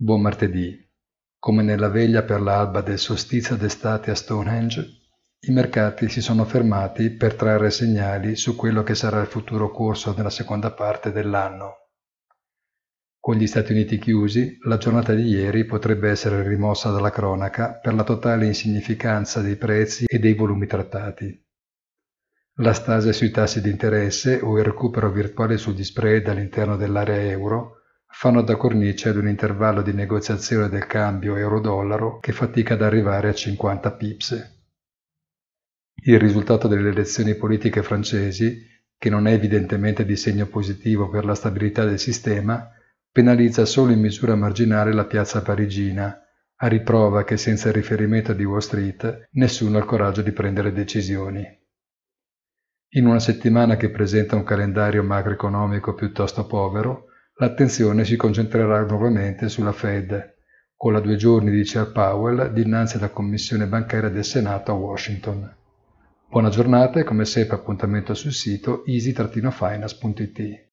Buon martedì. Come nella veglia per l'alba del solstizio d'estate a Stonehenge, i mercati si sono fermati per trarre segnali su quello che sarà il futuro corso della seconda parte dell'anno. Con gli Stati Uniti chiusi, la giornata di ieri potrebbe essere rimossa dalla cronaca per la totale insignificanza dei prezzi e dei volumi trattati. La stase sui tassi di interesse o il recupero virtuale sugli spread all'interno dell'area euro fanno da cornice ad un intervallo di negoziazione del cambio euro-dollaro che fatica ad arrivare a 50 pips. Il risultato delle elezioni politiche francesi, che non è evidentemente di segno positivo per la stabilità del sistema, penalizza solo in misura marginale la piazza parigina, a riprova che senza il riferimento di Wall Street nessuno ha il coraggio di prendere decisioni. In una settimana che presenta un calendario macroeconomico piuttosto povero, l'attenzione si concentrerà nuovamente sulla Fed, con la due giorni di Chair Powell dinanzi alla Commissione bancaria del Senato a Washington. Buona giornata e come sempre appuntamento sul sito easy-finance.it.